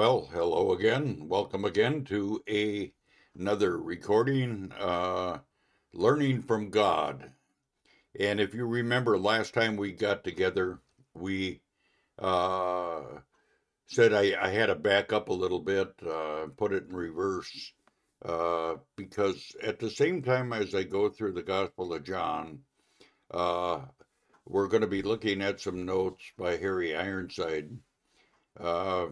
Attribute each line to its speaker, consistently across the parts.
Speaker 1: Well, hello again. Welcome again to a, another recording, uh, Learning from God. And if you remember last time we got together, we uh, said I, I had to back up a little bit, uh, put it in reverse, uh, because at the same time as I go through the Gospel of John, uh, we're going to be looking at some notes by Harry Ironside. Uh,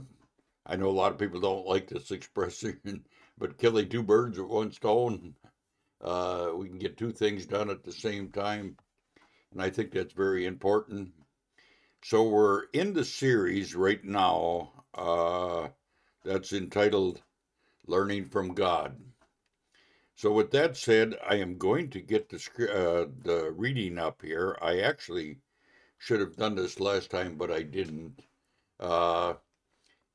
Speaker 1: I know a lot of people don't like this expression, but killing two birds with one stone, uh, we can get two things done at the same time. And I think that's very important. So we're in the series right now uh, that's entitled Learning from God. So with that said, I am going to get the, uh, the reading up here. I actually should have done this last time, but I didn't. Uh,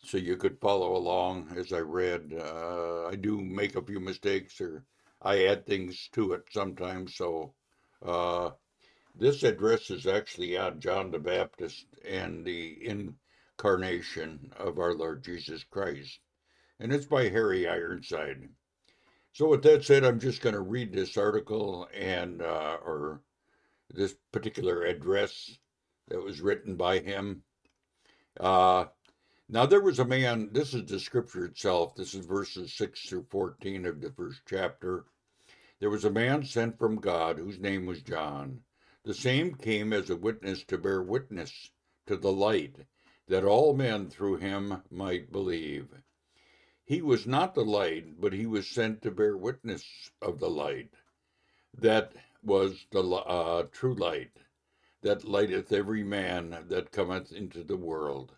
Speaker 1: so you could follow along as I read. Uh, I do make a few mistakes or I add things to it sometimes. So uh, this address is actually on John the Baptist and the incarnation of our Lord Jesus Christ. And it's by Harry Ironside. So with that said, I'm just going to read this article and uh, or this particular address that was written by him. Now there was a man, this is the scripture itself, this is verses 6 through 14 of the first chapter. There was a man sent from God whose name was John. The same came as a witness to bear witness to the light, that all men through him might believe. He was not the light, but he was sent to bear witness of the light. That was the uh, true light, that lighteth every man that cometh into the world.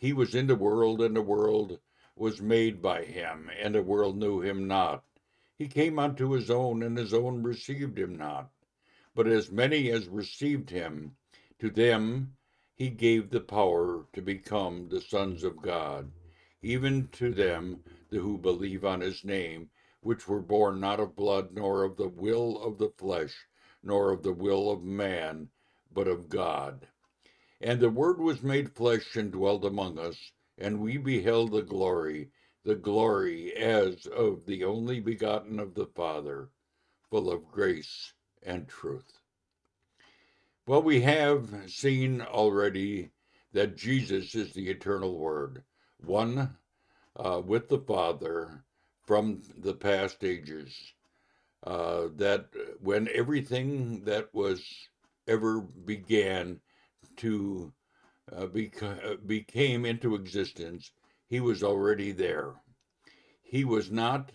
Speaker 1: He was in the world, and the world was made by him, and the world knew him not. He came unto his own, and his own received him not. But as many as received him, to them he gave the power to become the sons of God, even to them who believe on his name, which were born not of blood, nor of the will of the flesh, nor of the will of man, but of God. And the Word was made flesh and dwelt among us, and we beheld the glory, the glory as of the only begotten of the Father, full of grace and truth. Well, we have seen already that Jesus is the eternal Word, one uh, with the Father from the past ages. Uh, that when everything that was ever began to uh, beca- uh, became into existence, he was already there. He was not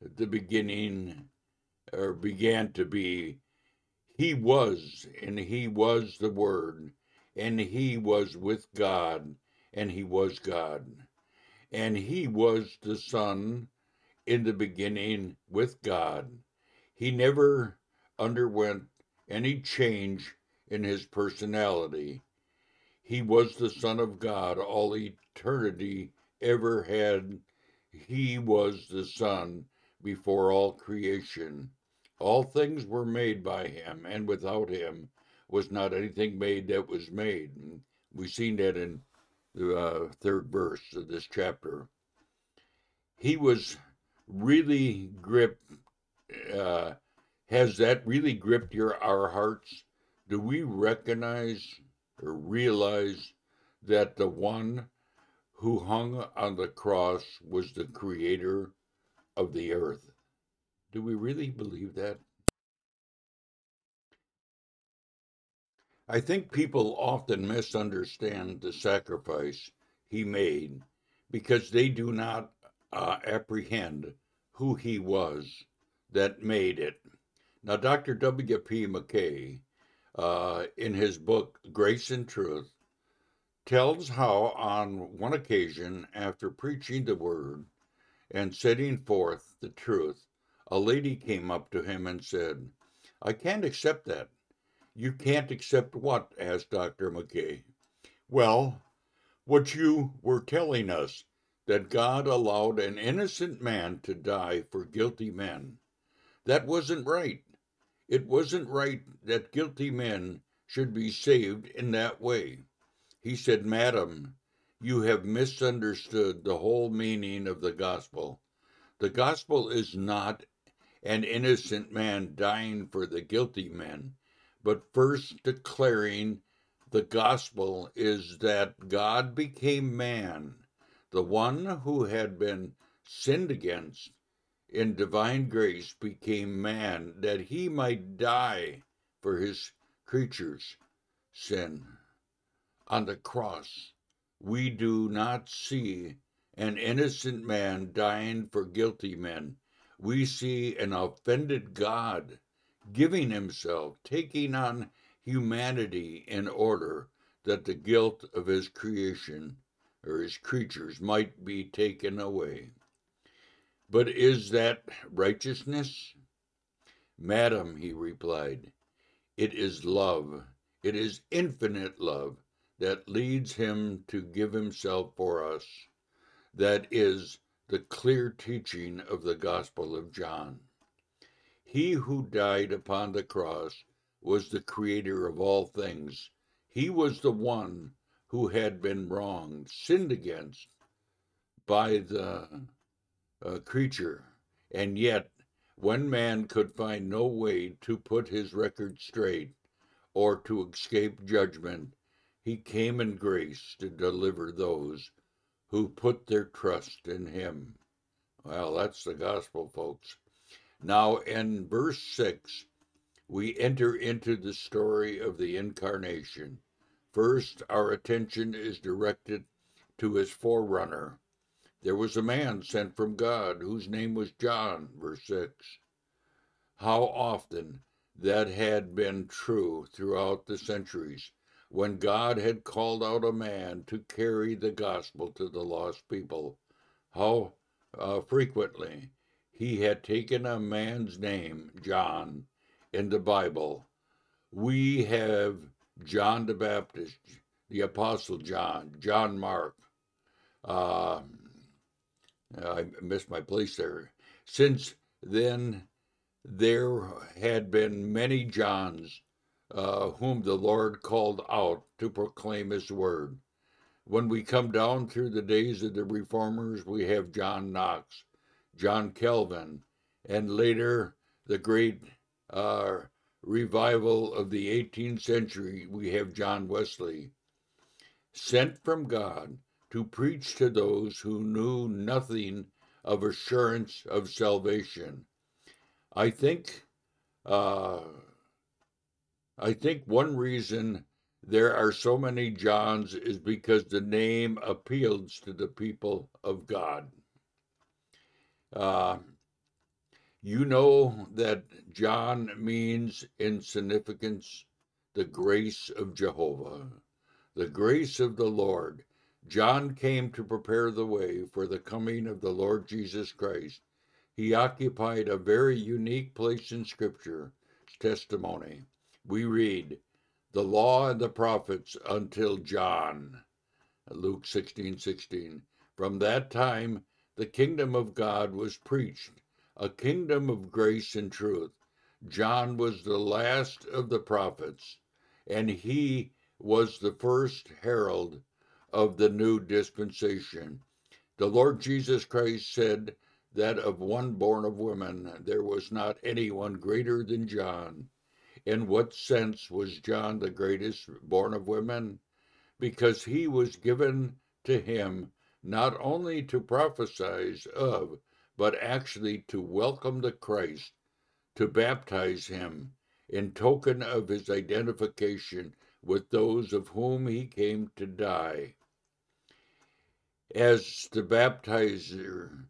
Speaker 1: the beginning or began to be. He was, and he was the Word, and he was with God, and he was God. And he was the Son in the beginning with God. He never underwent any change in his personality. He was the Son of God all eternity ever had. He was the Son before all creation. All things were made by him, and without him was not anything made that was made. we've seen that in the uh, third verse of this chapter. He was really gripped. Uh, has that really gripped your our hearts? Do we recognize realize that the one who hung on the cross was the creator of the earth. Do we really believe that? I think people often misunderstand the sacrifice he made because they do not uh, apprehend who he was that made it. Now, Dr. W.P. Mackay uh, in his book Grace and Truth, tells how on one occasion, after preaching the word and setting forth the truth, a lady came up to him and said, I can't accept that. You can't accept what? asked Dr. Mackay. Well, what you were telling us that God allowed an innocent man to die for guilty men. That wasn't right. It wasn't right that guilty men should be saved in that way. He said, Madam, you have misunderstood the whole meaning of the gospel. The gospel is not an innocent man dying for the guilty men, but first declaring the gospel is that God became man, the one who had been sinned against in divine grace became man that he might die for his creatures' sin. On the cross, we do not see an innocent man dying for guilty men. We see an offended God giving himself, taking on humanity in order that the guilt of his creation or his creatures might be taken away. But is that righteousness? Madam, he replied, it is love, it is infinite love that leads him to give himself for us. That is the clear teaching of the Gospel of John. He who died upon the cross was the creator of all things. He was the one who had been wronged, sinned against by the uh, creature. And yet, when man could find no way to put his record straight or to escape judgment, he came in grace to deliver those who put their trust in him. Well, that's the gospel, folks. Now, in verse 6, we enter into the story of the incarnation. First, our attention is directed to his forerunner. There was a man sent from God whose name was John, verse 6. How often that had been true throughout the centuries when God had called out a man to carry the gospel to the lost people, how uh, frequently he had taken a man's name, John, in the Bible. We have John the Baptist, the Apostle John, John Mark. Uh, I missed my place there. Since then, there had been many Johns uh, whom the Lord called out to proclaim his word. When we come down through the days of the reformers, we have John Knox, John Calvin, and later the great uh, revival of the 18th century, we have John Wesley, sent from God to preach to those who knew nothing of assurance of salvation. I think uh, I think one reason there are so many Johns is because the name appeals to the people of God. Uh, you know that John means in significance the grace of Jehovah, the grace of the Lord. John came to prepare the way for the coming of the Lord Jesus Christ. He occupied a very unique place in Scripture, testimony we read, the law and the prophets until John. Luke 16 16. From that time, the kingdom of God was preached, a kingdom of grace and truth. John was the last of the prophets, and he was the first herald of the new dispensation. The Lord Jesus Christ said that of one born of woman there was not anyone greater than John. In what sense was John the greatest born of women? Because he was given to him not only to prophesy of, but actually to welcome the Christ, to baptize him in token of his identification with those of whom he came to die. As the baptizer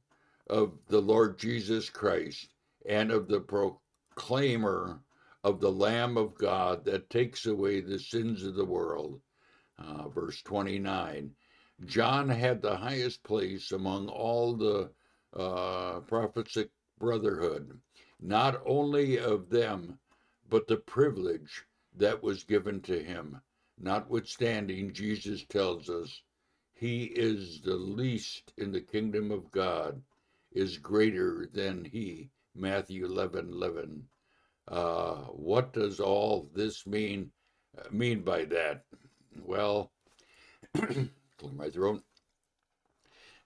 Speaker 1: of the Lord Jesus Christ and of the proclaimer of the Lamb of God that takes away the sins of the world. Uh, verse 29. John had the highest place among all the uh, prophetic brotherhood, not only of them, but the privilege that was given to him. Notwithstanding, Jesus tells us he is the least in the kingdom of God, is greater than he. Matthew 11 11. Uh, what does all this mean uh, mean by that? Well, clear my throat.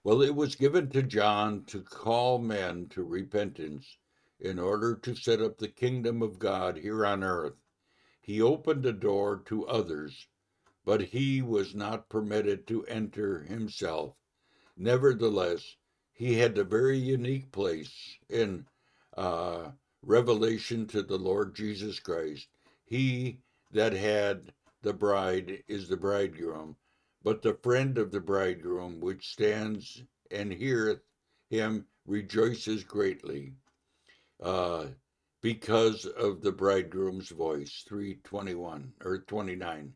Speaker 1: Well, it was given to John to call men to repentance in order to set up the kingdom of God here on earth. He opened a door to others, but he was not permitted to enter himself. Nevertheless, he had a very unique place in uh, revelation to the Lord Jesus Christ. He that had the bride is the bridegroom, but the friend of the bridegroom, which stands and heareth him, rejoices greatly uh, because of the bridegroom's voice. 321 or 29.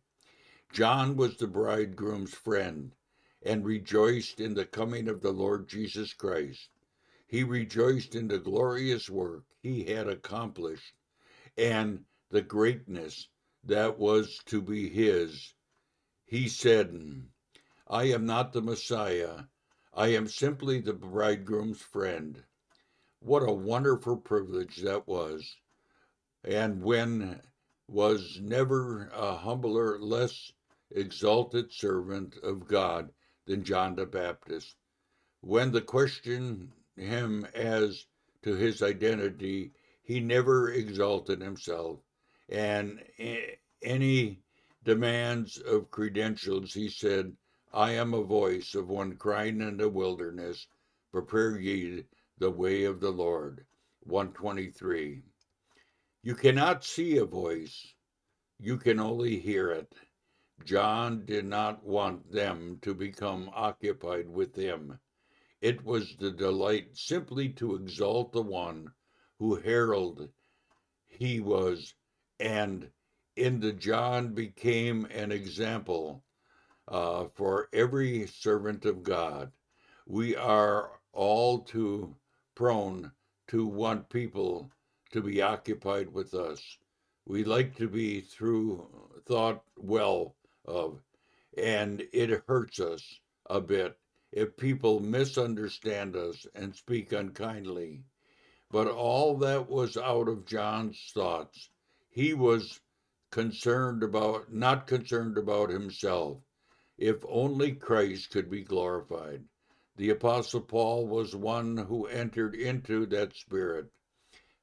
Speaker 1: John was the bridegroom's friend and rejoiced in the coming of the Lord Jesus Christ. He rejoiced in the glorious work he had accomplished and the greatness that was to be his. He said, I am not the Messiah. I am simply the bridegroom's friend. What a wonderful privilege that was. And when was never a humbler, less exalted servant of God than John the Baptist. When the question him as to his identity, he never exalted himself, and any demands of credentials, he said, I am a voice of one crying in the wilderness, prepare ye the way of the Lord. 123. You cannot see a voice, you can only hear it. John did not want them to become occupied with him. It was the delight simply to exalt the one who heralded he was, and in the John became an example uh, for every servant of God. We are all too prone to want people to be occupied with us. We like to be through thought well of. And it hurts us a bit if people misunderstand us and speak unkindly. But all that was out of John's thoughts. He was concerned about, not concerned about himself. If only Christ could be glorified. The Apostle Paul was one who entered into that spirit.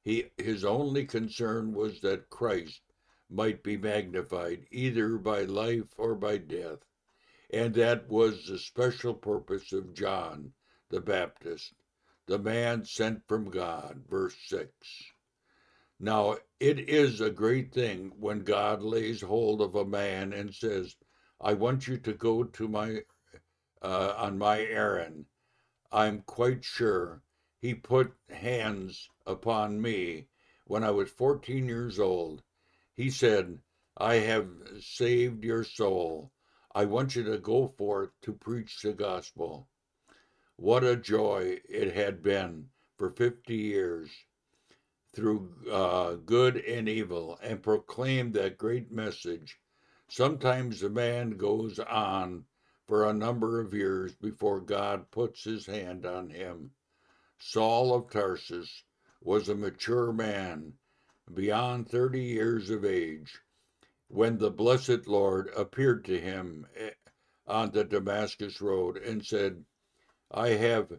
Speaker 1: He, his only concern was that Christ might be magnified either by life or by death. And that was the special purpose of John the Baptist, the man sent from God. Verse 6. Now, it is a great thing when God lays hold of a man and says, I want you to go to my, uh, on my errand. I'm quite sure he put hands upon me when I was 14 years old he said, I have saved your soul. I want you to go forth to preach the gospel. What a joy it had been for 50 years through uh, good and evil and proclaim that great message. Sometimes a man goes on for a number of years before God puts his hand on him. Saul of Tarsus was a mature man beyond 30 years of age when the blessed Lord appeared to him eh, on the Damascus road and said, I have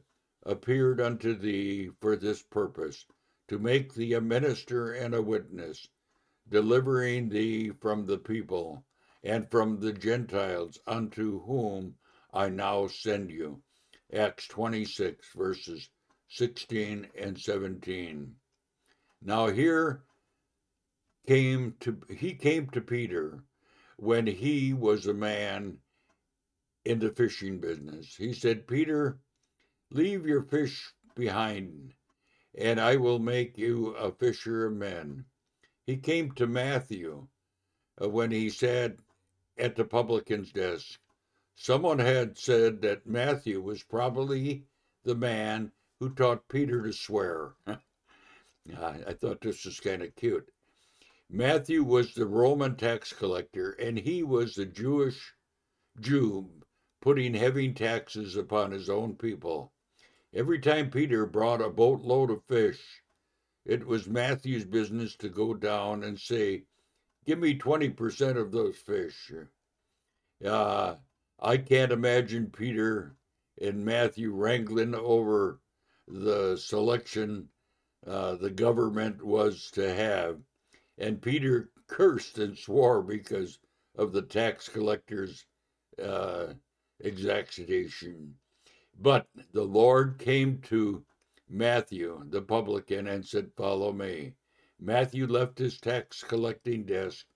Speaker 1: appeared unto thee for this purpose, to make thee a minister and a witness, delivering thee from the people and from the Gentiles unto whom I now send you. Acts 26, verses 16 and 17. Now, here came to he came to Peter when he was a man in the fishing business. He said, "Peter, leave your fish behind, and I will make you a fisher of men." He came to Matthew uh, when he sat at the publican's desk. Someone had said that Matthew was probably the man who taught Peter to swear. I thought this was kind of cute. Matthew was the Roman tax collector, and he was the Jewish Jew putting heavy taxes upon his own people. Every time Peter brought a boatload of fish, it was Matthew's business to go down and say, Give me 20% of those fish. Uh, I can't imagine Peter and Matthew wrangling over the selection uh, the government was to have. And Peter cursed and swore because of the tax collectors' uh, exaction. But the Lord came to Matthew, the publican, and said, Follow me. Matthew left his tax collecting desk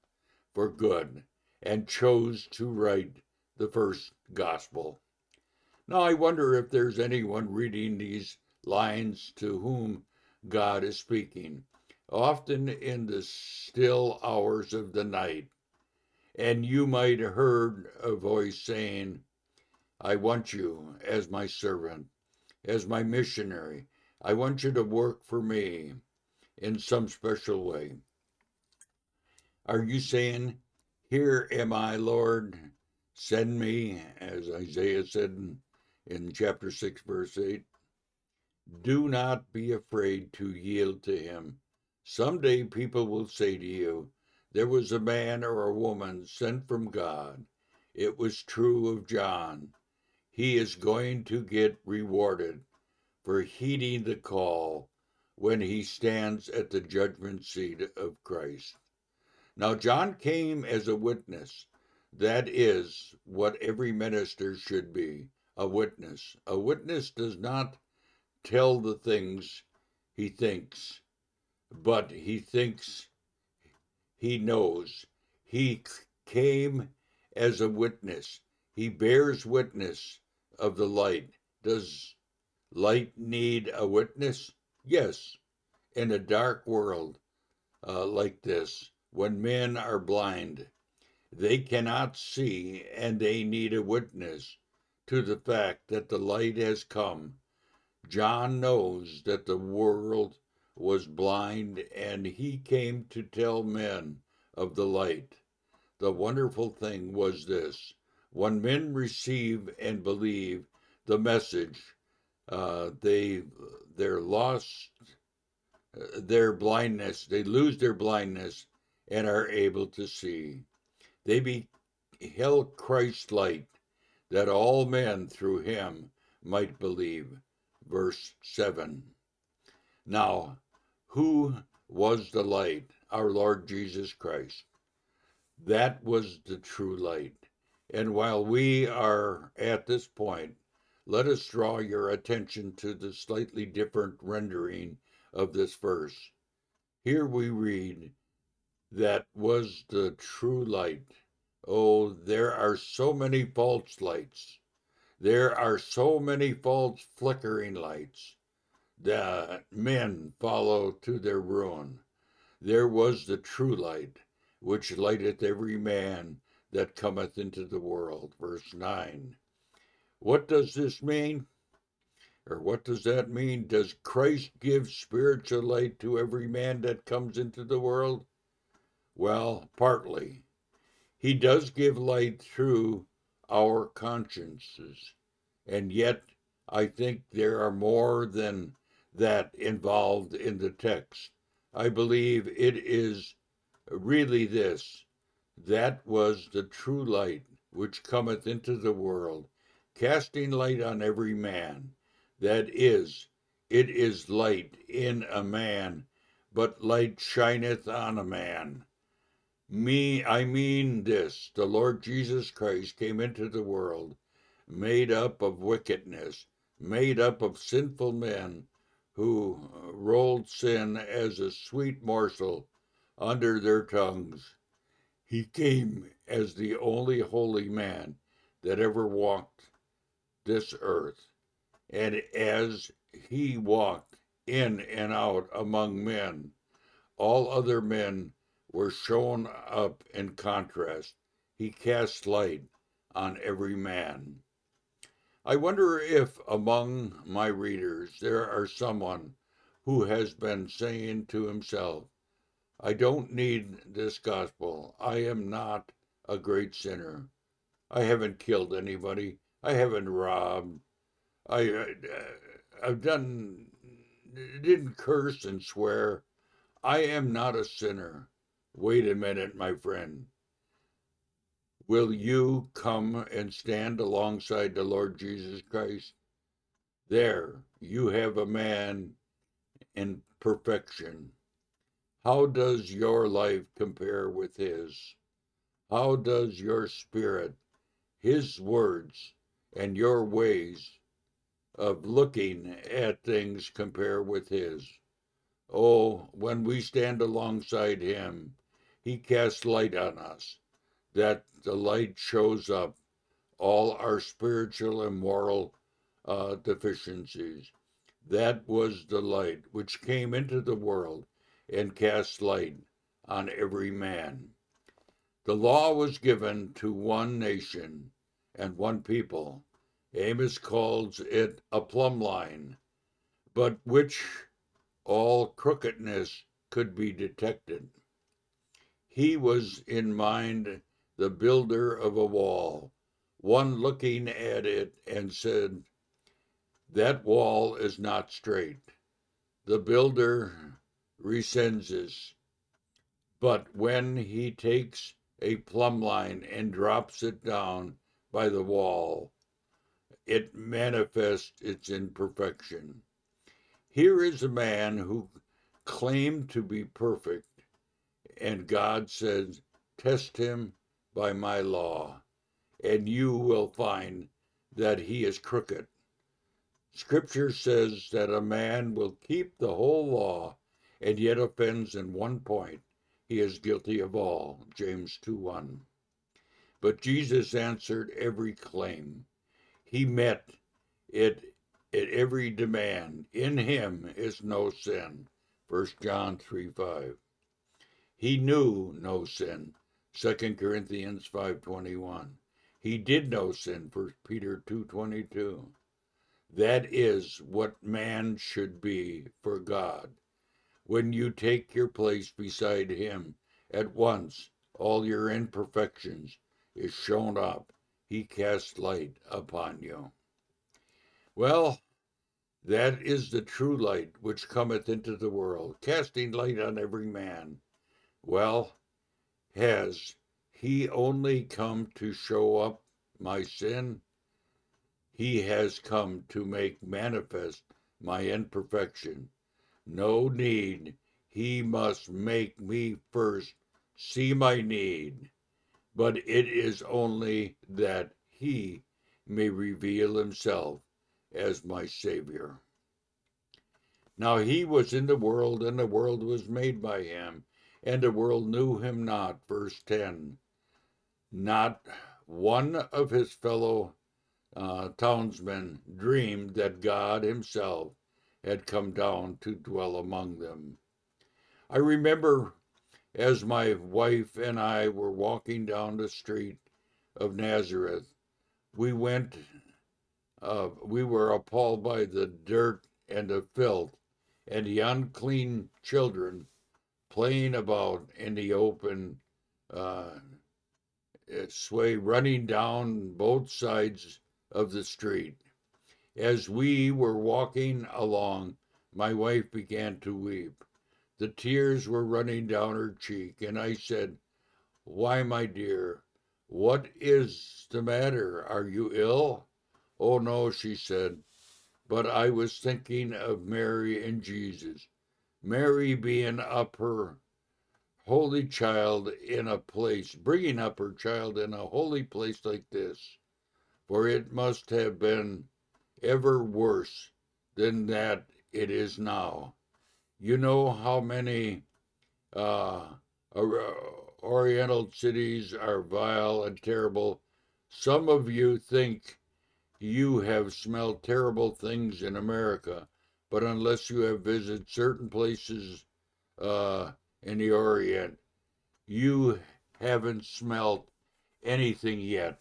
Speaker 1: for good and chose to write the first gospel. Now, I wonder if there's anyone reading these lines to whom God is speaking, often in the still hours of the night. And you might have heard a voice saying, I want you as my servant, as my missionary. I want you to work for me in some special way. Are you saying, Here am I, Lord, send me, as Isaiah said in, chapter 6, verse 8? Do not be afraid to yield to him. Someday people will say to you, There was a man or a woman sent from God. It was true of John. He is going to get rewarded for heeding the call when he stands at the judgment seat of Christ. Now, John came as a witness. That is what every minister should be a witness. A witness does not tell the things he thinks, but he thinks he knows. He came as a witness. He bears witness of the light. Does light need a witness? Yes. In a dark world uh, like this, when men are blind, they cannot see and they need a witness to the fact that the light has come John knows that the world was blind and he came to tell men of the light. The wonderful thing was this when men receive and believe the message, uh, they their lost their blindness, they lose their blindness and are able to see. They beheld Christ's light, that all men through him might believe verse 7. Now, who was the light? Our Lord Jesus Christ. That was the true light. And while we are at this point, let us draw your attention to the slightly different rendering of this verse. Here we read, That was the true light. Oh, there are so many false lights. There are so many false flickering lights that men follow to their ruin. There was the true light, which lighteth every man that cometh into the world. Verse 9. What does this mean? Or what does that mean? Does Christ give spiritual light to every man that comes into the world? Well, partly. He does give light through our consciences. And yet, I think there are more than that involved in the text. I believe it is really this that was the true light which cometh into the world, casting light on every man. That is, it is light in a man, but light shineth on a man. Me, I mean this the Lord Jesus Christ came into the world, made up of wickedness, made up of sinful men who uh, rolled sin as a sweet morsel under their tongues. He came as the only holy man that ever walked this earth. And as he walked in and out among men, all other men were shown up in contrast. He cast light on every man. I wonder if among my readers there are someone who has been saying to himself, I don't need this gospel. I am not a great sinner. I haven't killed anybody. I haven't robbed. I, uh, I've done, didn't curse and swear. I am not a sinner. Wait a minute, my friend. Will you come and stand alongside the Lord Jesus Christ? There, you have a man in perfection. How does your life compare with his? How does your spirit, his words, and your ways of looking at things compare with his? Oh, when we stand alongside him, he casts light on us, that the light shows up all our spiritual and moral uh, deficiencies. That was the light which came into the world and cast light on every man. The law was given to one nation and one people. Amos calls it a plumb line, but which all crookedness could be detected. He was in mind the builder of a wall, one looking at it and said, That wall is not straight. The builder recenses, but when he takes a plumb line and drops it down by the wall, it manifests its imperfection. Here is a man who claimed to be perfect and God says, Test him by my law, and you will find that he is crooked. Scripture says that a man will keep the whole law and yet offends in one point. He is guilty of all. James 2 1. But Jesus answered every claim. He met it at every demand. In him is no sin. 1 John 3 5. He knew no sin. 2 Corinthians 5:21. He did no sin. 1 Peter 2:22. That is what man should be for God. When you take your place beside him, at once all your imperfections is shown up. He casts light upon you. Well, that is the true light which cometh into the world, casting light on every man. Well, has he only come to show up my sin? He has come to make manifest my imperfection. No need, he must make me first see my need, but it is only that he may reveal himself as my Savior. Now he was in the world, and the world was made by him and the world knew him not. Verse 10. Not one of his fellow uh, townsmen dreamed that God himself had come down to dwell among them. I remember as my wife and I were walking down the street of Nazareth, we went, uh, we were appalled by the dirt and the filth and the unclean children playing about in the open, uh, sway running down both sides of the street. As we were walking along, my wife began to weep. The tears were running down her cheek, and I said, Why, my dear, what is the matter? Are you ill? Oh, no, she said, but I was thinking of Mary and Jesus. Mary being up her holy child in a place, bringing up her child in a holy place like this, for it must have been ever worse than that it is now. You know how many uh, Oriental cities are vile and terrible. Some of you think you have smelled terrible things in America but unless you have visited certain places uh, in the Orient, you haven't smelt anything yet.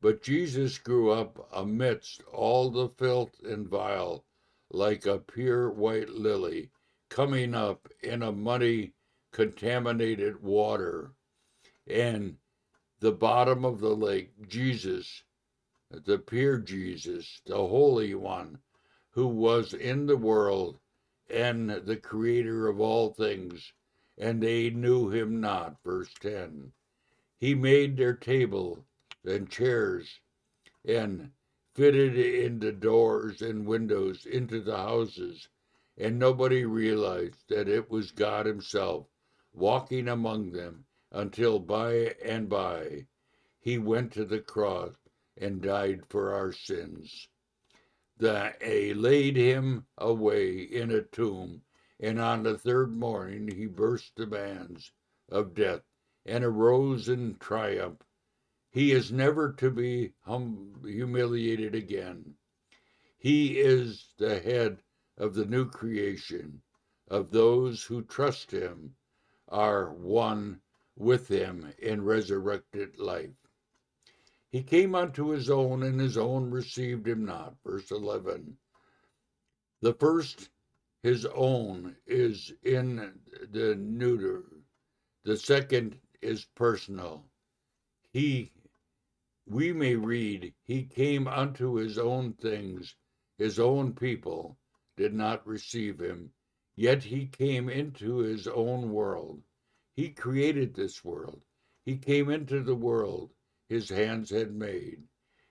Speaker 1: But Jesus grew up amidst all the filth and vile, like a pure white lily coming up in a muddy, contaminated water. And the bottom of the lake, Jesus, the pure Jesus, the Holy One, who was in the world and the creator of all things, and they knew him not. Verse 10. He made their table and chairs and fitted in the doors and windows into the houses, and nobody realized that it was God Himself walking among them until by and by He went to the cross and died for our sins. They laid Him away in a tomb, and on the third morning He burst the bands of death and arose in triumph he is never to be hum- humiliated again. He is the head of the new creation, of those who trust him, are one with him in resurrected life. He came unto his own, and his own received him not. Verse 11. The first, his own, is in the neuter. The second is personal. He we may read, He came unto his own things, his own people did not receive him, yet he came into his own world. He created this world. He came into the world his hands had made.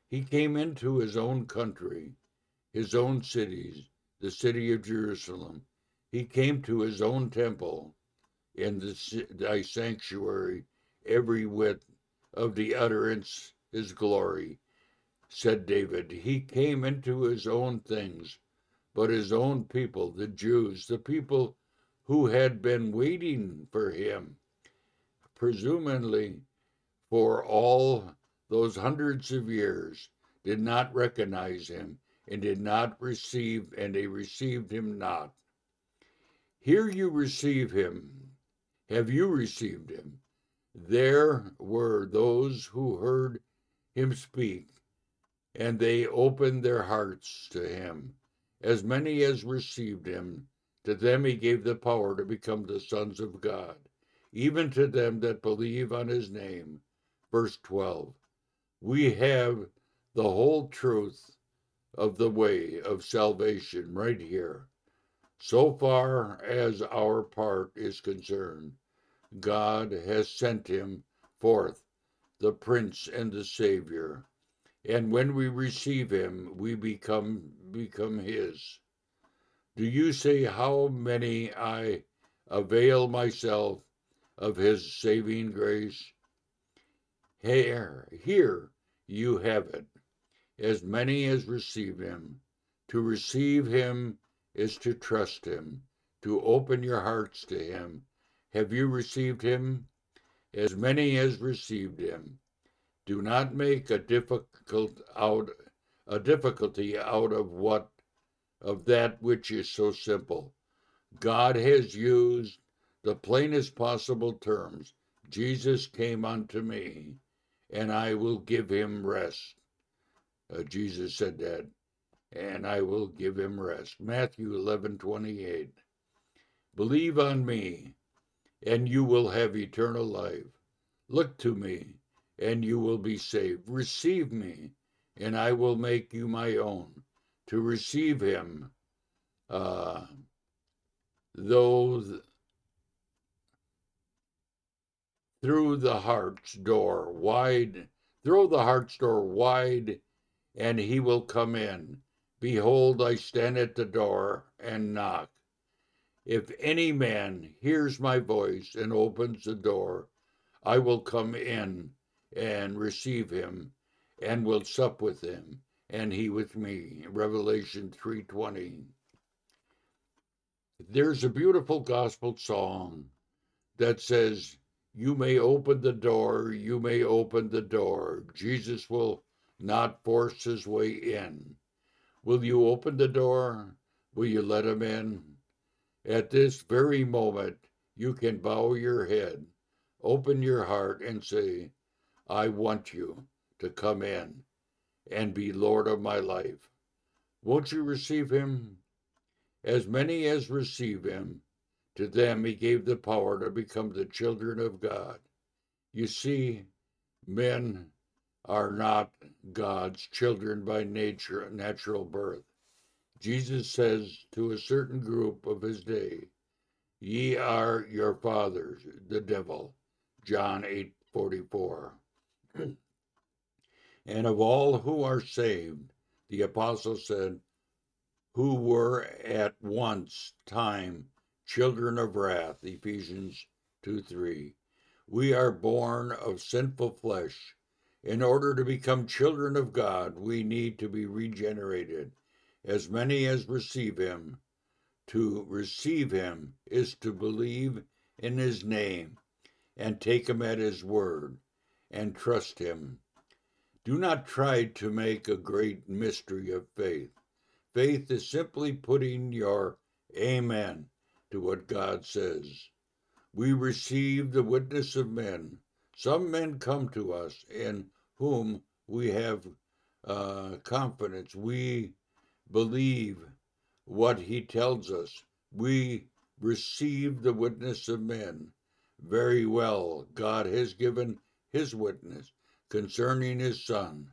Speaker 1: He came into his own country, his own cities, the city of Jerusalem. He came to his own temple in the, thy sanctuary, every whit of the utterance his glory. Said David, He came into his own things, but his own people, the Jews, the people who had been waiting for him, presumably for all those hundreds of years, did not recognize him and did not receive, and they received him not. Here you receive him. Have you received him? There were those who heard him speak, and they opened their hearts to him. As many as received him, to them he gave the power to become the sons of God, even to them that believe on his name. Verse 12. We have the whole truth of the way of salvation right here. So far as our part is concerned, God has sent him forth the Prince and the Savior. And when we receive him, we become become his. Do you say how many I avail myself of his saving grace? Here, here you have it. As many as receive him. To receive him is to trust him, to open your hearts to him. Have you received him? as many as received him. Do not make a difficult out a difficulty out of what of that which is so simple. God has used the plainest possible terms. Jesus came unto me, and I will give him rest. Uh, Jesus said that, and I will give him rest. Matthew 11 28. Believe on me, and you will have eternal life. Look to me, and you will be saved. Receive me, and I will make you my own. To receive him, uh, though th- through the heart's door wide, throw the heart's door wide, and he will come in. Behold, I stand at the door and knock. If any man hears my voice and opens the door, I will come in and receive him and will sup with him and he with me. Revelation 3:20. There's a beautiful gospel song that says, "You may open the door, you may open the door. Jesus will not force his way in. Will you open the door? Will you let him in? At this very moment, you can bow your head, open your heart, and say, I want you to come in and be Lord of my life. Won't you receive him? As many as receive him, to them he gave the power to become the children of God. You see, men are not God's children by nature, natural birth. Jesus says to a certain group of his day, Ye are your fathers, the devil. John 8 44. and of all who are saved, the apostle said, who were at once time children of wrath, Ephesians 2 3. We are born of sinful flesh. In order to become children of God, we need to be regenerated. As many as receive Him, to receive Him is to believe in His name and take Him at His word and trust Him. Do not try to make a great mystery of faith. Faith is simply putting your Amen to what God says. We receive the witness of men. Some men come to us in whom we have uh, confidence. We believe what he tells us. We receive the witness of men. Very well, God has given his witness concerning his Son.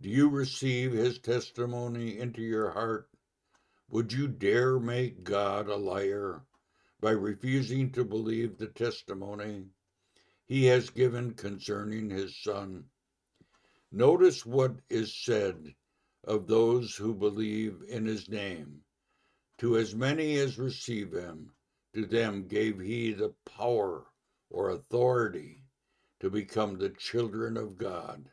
Speaker 1: Do you receive his testimony into your heart? Would you dare make God a liar? By refusing to believe the testimony he has given concerning his Son. Notice what is said of those who believe in his name. To as many as receive him, to them gave he the power or authority to become the children of God.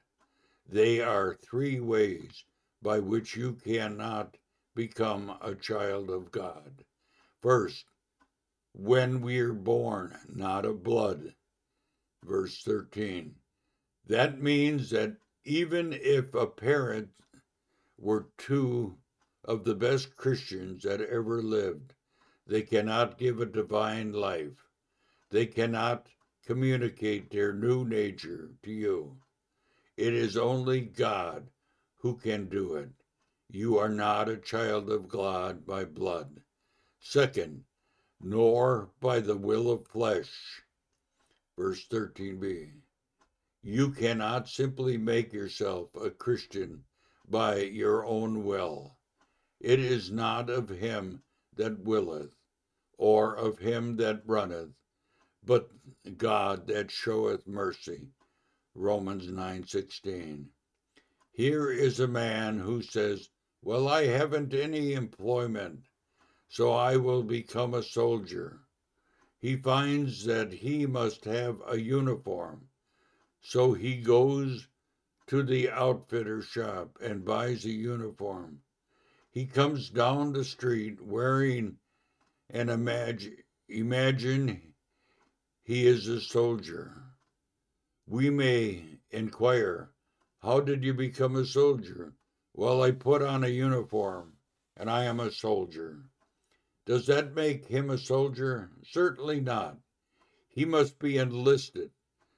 Speaker 1: They are three ways by which you cannot become a child of God. First, when we're born, not of blood. Verse 13. That means that even if a parent were two of the best Christians that ever lived, they cannot give a divine life. They cannot communicate their new nature to you. It is only God who can do it. You are not a child of God by blood. Second, nor by the will of flesh. Verse 13b. You cannot simply make yourself a Christian by your own will. It is not of him that willeth, or of him that runneth, but God that showeth mercy. Romans 9:16. Here is a man who says, "Well, I haven't any employment so I will become a soldier. He finds that he must have a uniform, so he goes to the outfitter shop and buys a uniform. He comes down the street wearing and imagine, imagine he is a soldier. We may inquire, How did you become a soldier? Well, I put on a uniform and I am a soldier. Does that make him a soldier? Certainly not. He must be enlisted.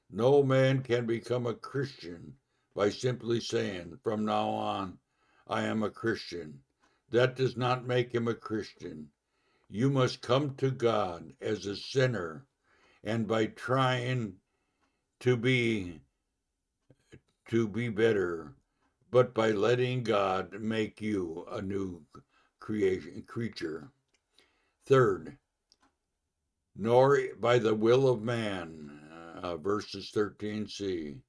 Speaker 1: No man can become a Christian by simply saying, from now on, I am a Christian. That does not make him a Christian. You must come to God as a sinner, and by trying to be to be better, but by letting God make you a new creation creature. Third, nor by the will of man, uh, verses 13c.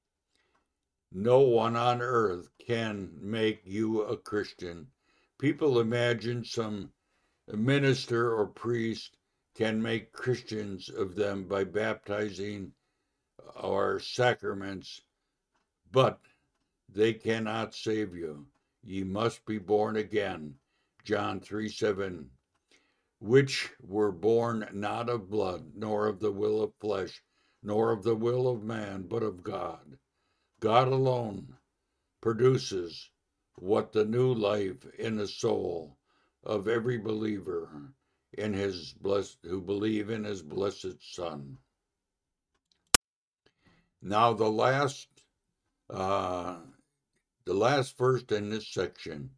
Speaker 1: No one on earth can make you a Christian. People imagine some minister or priest can make Christians of them by baptizing or sacraments, but they cannot save you. Ye must be born again. John 3 7 which were born not of blood, nor of the will of flesh, nor of the will of man, but of God. God alone produces what the new life in the soul of every believer in his blessed who believe in his blessed son. Now the last uh, the last verse in this section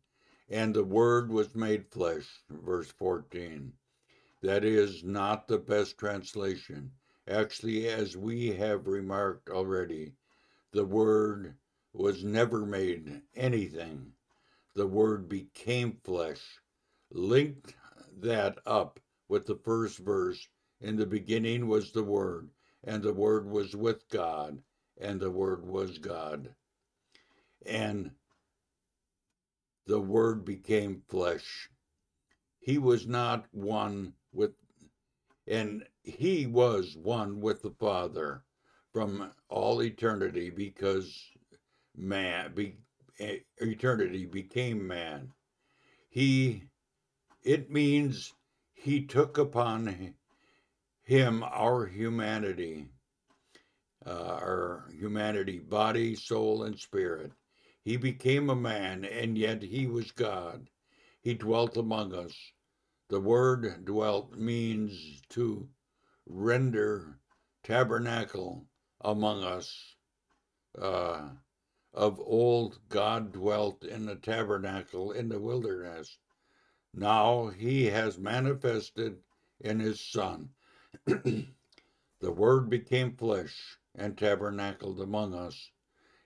Speaker 1: and the Word was made flesh, verse 14. That is not the best translation. Actually, as we have remarked already, the Word was never made anything. The Word became flesh. Linked that up with the first verse. In the beginning was the Word, and the Word was with God, and the Word was God. And the Word became flesh. He was not one with, and he was one with the Father from all eternity because man, be, eternity became man. He, it means he took upon him our humanity, uh, our humanity, body, soul, and spirit. He became a man, and yet he was God. He dwelt among us. The word dwelt means to render tabernacle among us. Uh, of old, God dwelt in the tabernacle in the wilderness. Now he has manifested in his Son. the Word became flesh and tabernacled among us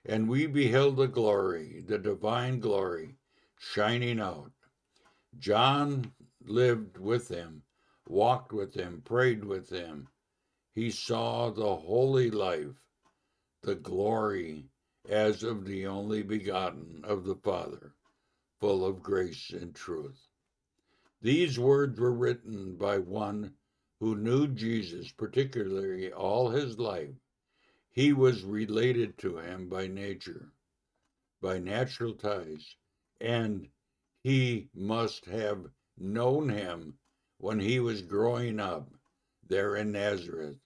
Speaker 1: and we beheld the glory, the divine glory, shining out. John lived with them, walked with them, prayed with them. He saw the holy life, the glory as of the only begotten of the Father, full of grace and truth. These words were written by one who knew Jesus, particularly all his life, he was related to him by nature, by natural ties, and he must have known him when he was growing up there in Nazareth.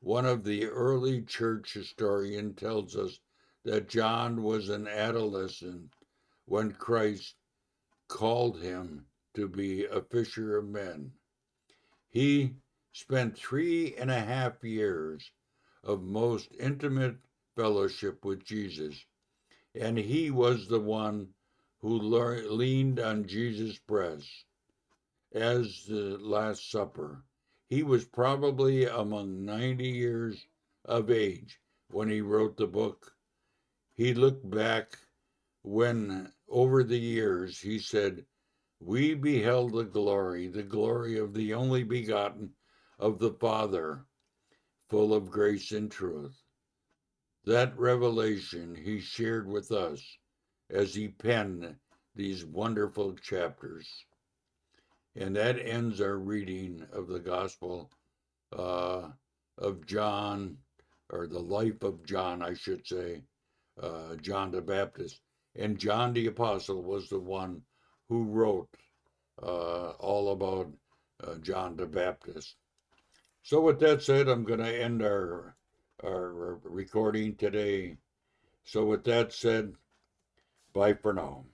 Speaker 1: One of the early church historians tells us that John was an adolescent when Christ called him to be a fisher of men. He spent three and a half years of most intimate fellowship with Jesus. And he was the one who leaned on Jesus' breast as the Last Supper. He was probably among 90 years of age when he wrote the book. He looked back when, over the years, he said, We beheld the glory, the glory of the only begotten of the Father, full of grace and truth. That revelation he shared with us as he penned these wonderful chapters. And that ends our reading of the Gospel uh, of John, or the life of John, I should say, uh, John the Baptist. And John the Apostle was the one who wrote uh, all about uh, John the Baptist. So with that said, I'm going to end our our recording today. So with that said, bye for now.